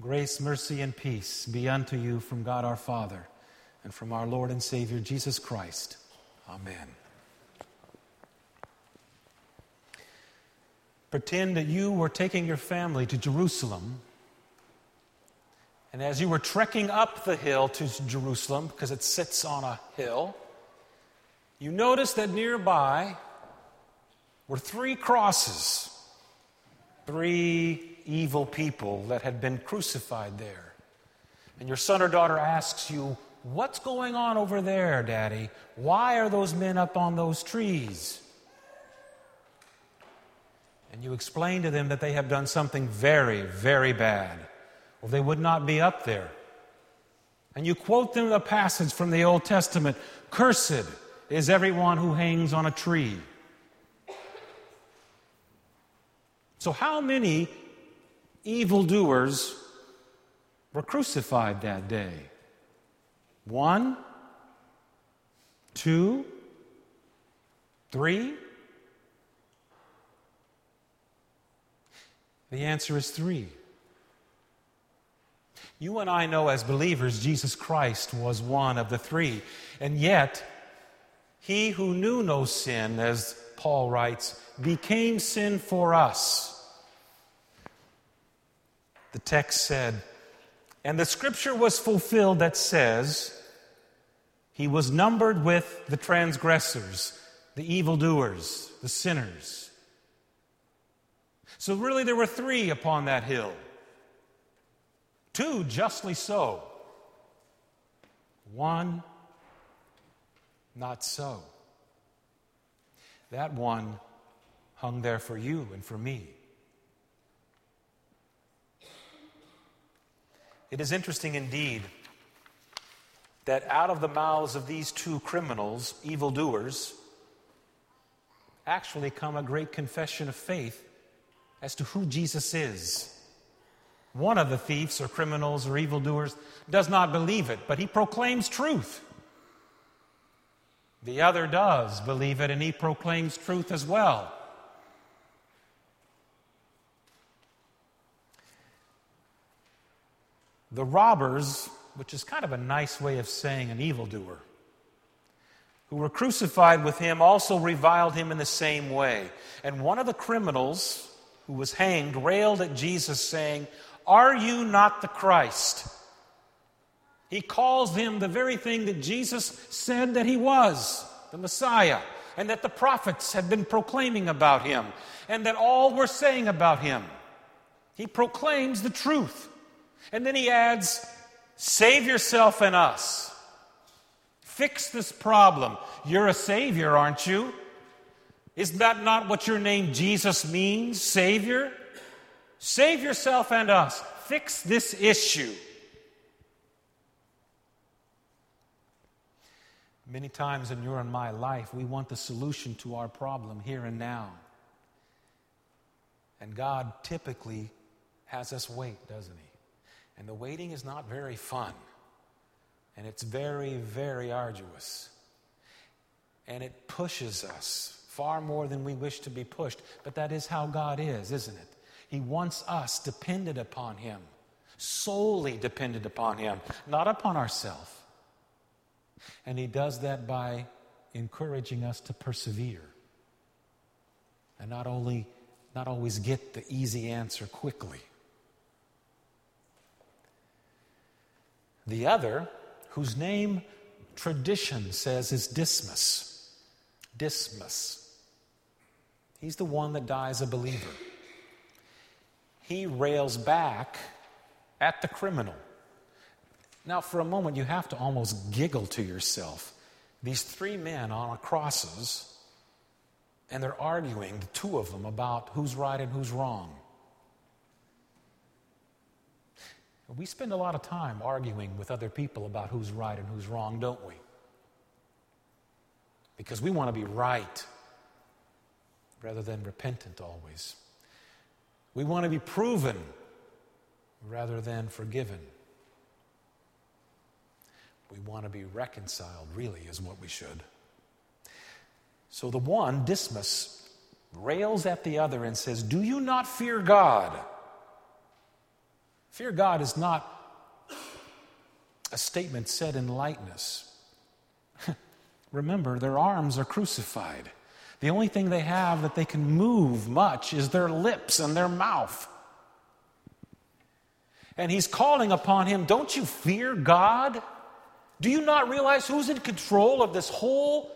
Grace, mercy, and peace be unto you from God our Father and from our Lord and Savior Jesus Christ. Amen. Pretend that you were taking your family to Jerusalem, and as you were trekking up the hill to Jerusalem, because it sits on a hill, you noticed that nearby were three crosses, three evil people that had been crucified there. And your son or daughter asks you, What's going on over there, Daddy? Why are those men up on those trees? And you explain to them that they have done something very, very bad, or they would not be up there. And you quote them the passage from the Old Testament Cursed is everyone who hangs on a tree. So, how many evildoers were crucified that day. One, two, three. The answer is three. You and I know as believers Jesus Christ was one of the three. And yet, he who knew no sin, as Paul writes, became sin for us the text said, And the scripture was fulfilled that says, He was numbered with the transgressors, the evildoers, the sinners. So, really, there were three upon that hill. Two justly so. One, not so. That one hung there for you and for me. It is interesting indeed that out of the mouths of these two criminals, evildoers, actually come a great confession of faith as to who Jesus is. One of the thieves or criminals or evildoers does not believe it, but he proclaims truth. The other does believe it, and he proclaims truth as well. The robbers, which is kind of a nice way of saying an evildoer, who were crucified with him also reviled him in the same way. And one of the criminals who was hanged railed at Jesus, saying, Are you not the Christ? He calls him the very thing that Jesus said that he was the Messiah, and that the prophets had been proclaiming about him, and that all were saying about him. He proclaims the truth. And then he adds, Save yourself and us. Fix this problem. You're a Savior, aren't you? Isn't that not what your name Jesus means, Savior? Save yourself and us. Fix this issue. Many times in your and my life, we want the solution to our problem here and now. And God typically has us wait, doesn't He? And the waiting is not very fun. And it's very, very arduous. And it pushes us far more than we wish to be pushed. But that is how God is, isn't it? He wants us dependent upon Him, solely dependent upon Him, not upon ourselves. And He does that by encouraging us to persevere and not only not always get the easy answer quickly. The other, whose name tradition says is Dysmas. Dysmas. He's the one that dies a believer. He rails back at the criminal. Now, for a moment, you have to almost giggle to yourself. These three men on crosses, and they're arguing, the two of them, about who's right and who's wrong. We spend a lot of time arguing with other people about who's right and who's wrong, don't we? Because we want to be right rather than repentant always. We want to be proven rather than forgiven. We want to be reconciled, really, is what we should. So the one, Dysmas, rails at the other and says, Do you not fear God? Fear God is not a statement said in lightness. Remember, their arms are crucified. The only thing they have that they can move much is their lips and their mouth. And he's calling upon him, Don't you fear God? Do you not realize who's in control of this whole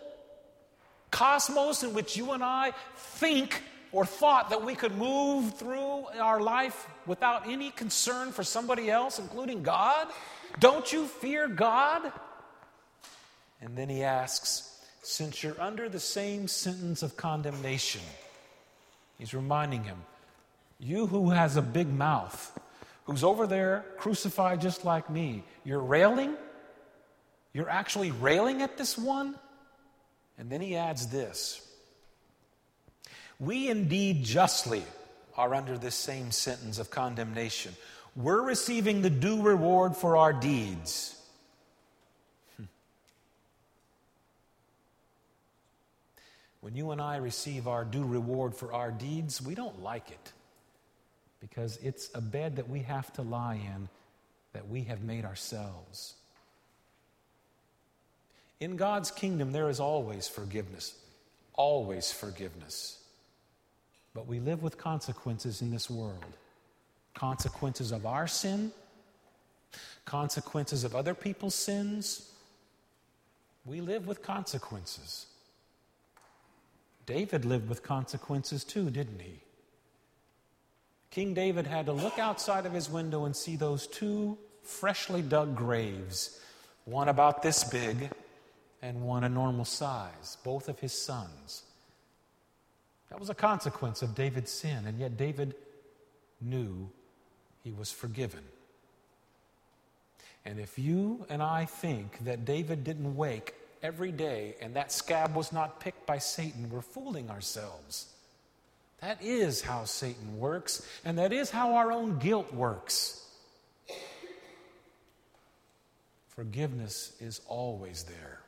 cosmos in which you and I think or thought that we could move through our life without any concern for somebody else, including God? Don't you fear God? And then he asks, Since you're under the same sentence of condemnation, he's reminding him, You who has a big mouth, who's over there crucified just like me, you're railing? You're actually railing at this one? And then he adds this We indeed justly are under this same sentence of condemnation we're receiving the due reward for our deeds. Hmm. When you and I receive our due reward for our deeds, we don't like it because it's a bed that we have to lie in that we have made ourselves. In God's kingdom, there is always forgiveness, always forgiveness. But we live with consequences in this world consequences of our sin, consequences of other people's sins. We live with consequences. David lived with consequences too, didn't he? King David had to look outside of his window and see those two freshly dug graves, one about this big and one a normal size, both of his sons. That was a consequence of David's sin, and yet David knew he was forgiven. And if you and I think that David didn't wake every day and that scab was not picked by Satan, we're fooling ourselves. That is how Satan works, and that is how our own guilt works. Forgiveness is always there.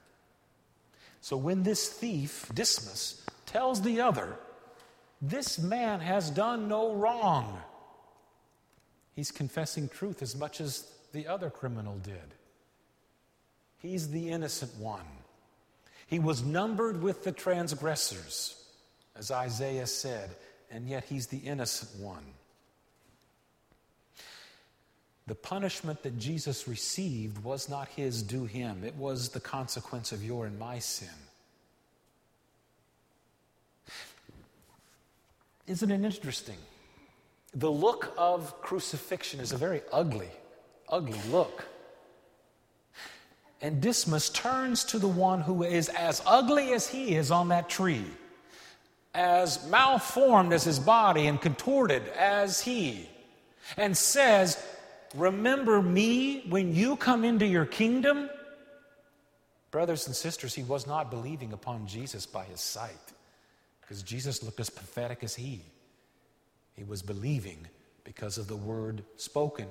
So when this thief, Dysmas, tells the other, This man has done no wrong, He's confessing truth as much as the other criminal did. He's the innocent one. He was numbered with the transgressors, as Isaiah said, and yet he's the innocent one. The punishment that Jesus received was not his due him, it was the consequence of your and my sin. Isn't it interesting? The look of crucifixion is a very ugly, ugly look. And Dysmas turns to the one who is as ugly as he is on that tree, as malformed as his body and contorted as he, and says, Remember me when you come into your kingdom? Brothers and sisters, he was not believing upon Jesus by his sight, because Jesus looked as pathetic as he. He was believing because of the word spoken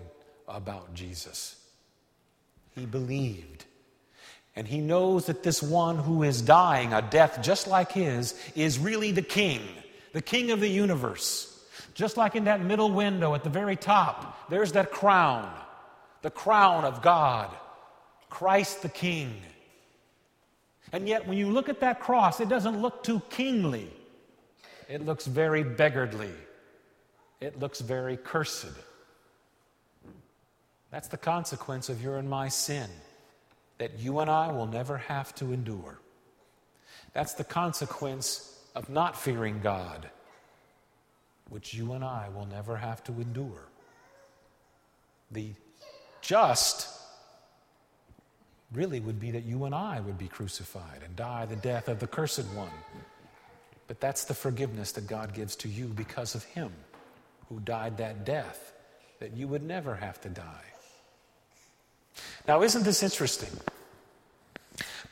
about Jesus. He believed. And he knows that this one who is dying a death just like his is really the king, the king of the universe. Just like in that middle window at the very top, there's that crown, the crown of God, Christ the King. And yet, when you look at that cross, it doesn't look too kingly, it looks very beggarly it looks very cursed. That's the consequence of your and my sin that you and I will never have to endure. That's the consequence of not fearing God, which you and I will never have to endure. The just really would be that you and I would be crucified and die the death of the cursed one. But that's the forgiveness that God gives to you because of Him who died that death that you would never have to die. Now, isn't this interesting?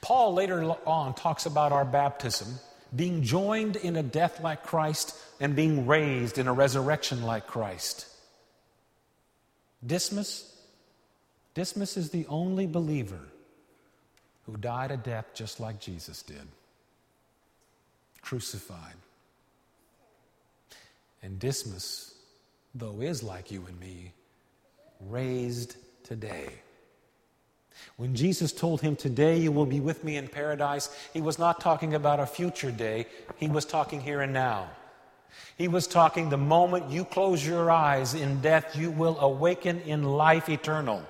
Paul later on talks about our baptism being joined in a death like Christ and being raised in a resurrection like Christ. Dysmas, Dysmas is the only believer who died a death just like Jesus did, crucified. And Dysmas though is like you and me, raised today. When Jesus told him, Today you will be with me in paradise, he was not talking about a future day, he was talking here and now. He was talking the moment you close your eyes in death, you will awaken in life eternal.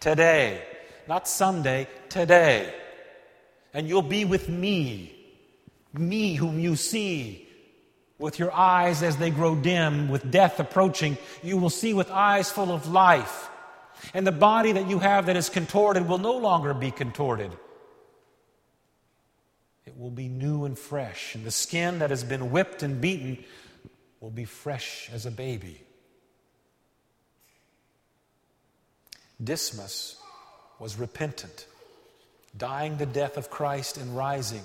Today. Not someday, today. And you'll be with me, me whom you see. With your eyes as they grow dim, with death approaching, you will see with eyes full of life. And the body that you have that is contorted will no longer be contorted. It will be new and fresh. And the skin that has been whipped and beaten will be fresh as a baby. Dysmas was repentant, dying the death of Christ and rising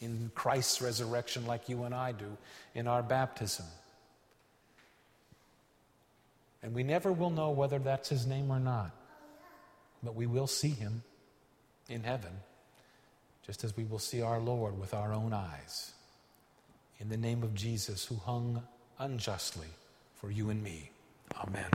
in Christ's resurrection, like you and I do in our baptism. And we never will know whether that's his name or not, but we will see him in heaven, just as we will see our Lord with our own eyes in the name of Jesus, who hung unjustly for you and me. Amen.